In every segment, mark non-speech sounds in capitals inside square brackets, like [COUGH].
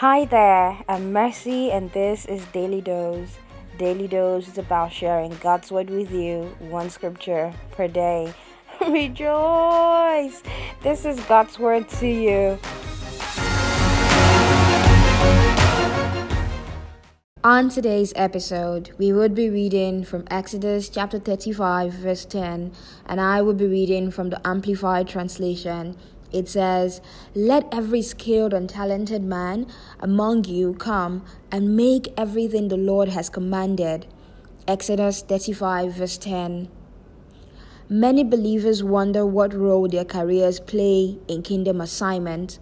Hi there, I'm Mercy, and this is Daily Dose. Daily Dose is about sharing God's Word with you, one scripture per day. [LAUGHS] Rejoice! This is God's Word to you. On today's episode, we would be reading from Exodus chapter 35, verse 10, and I will be reading from the Amplified Translation. It says, Let every skilled and talented man among you come and make everything the Lord has commanded. Exodus 35, verse 10. Many believers wonder what role their careers play in kingdom assignment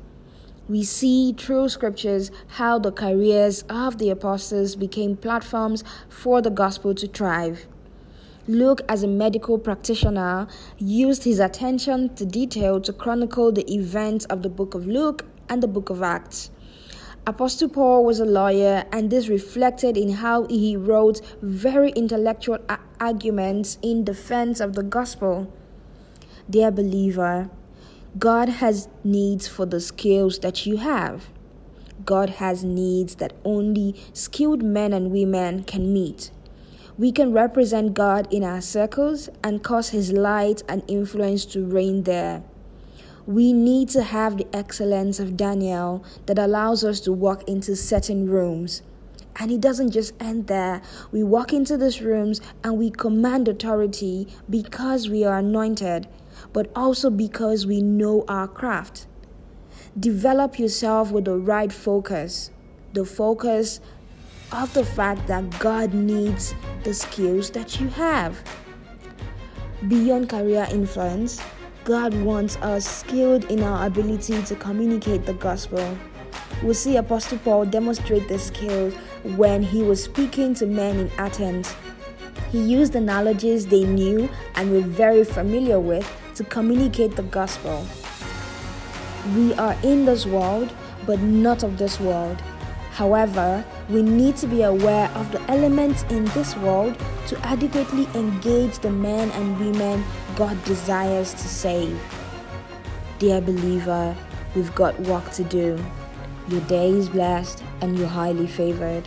we see through scriptures how the careers of the apostles became platforms for the gospel to thrive. Luke, as a medical practitioner, used his attention to detail to chronicle the events of the book of Luke and the book of Acts. Apostle Paul was a lawyer, and this reflected in how he wrote very intellectual a- arguments in defense of the gospel. Dear believer, God has needs for the skills that you have. God has needs that only skilled men and women can meet. We can represent God in our circles and cause His light and influence to reign there. We need to have the excellence of Daniel that allows us to walk into certain rooms. And it doesn't just end there. We walk into these rooms and we command authority because we are anointed but also because we know our craft. Develop yourself with the right focus, the focus of the fact that God needs the skills that you have. Beyond career influence, God wants us skilled in our ability to communicate the gospel. We see Apostle Paul demonstrate this skill when he was speaking to men in Athens. He used the analogies they knew and were very familiar with to communicate the gospel. We are in this world, but not of this world. However, we need to be aware of the elements in this world to adequately engage the men and women God desires to save. Dear believer, we've got work to do. Your day is blessed and you're highly favored.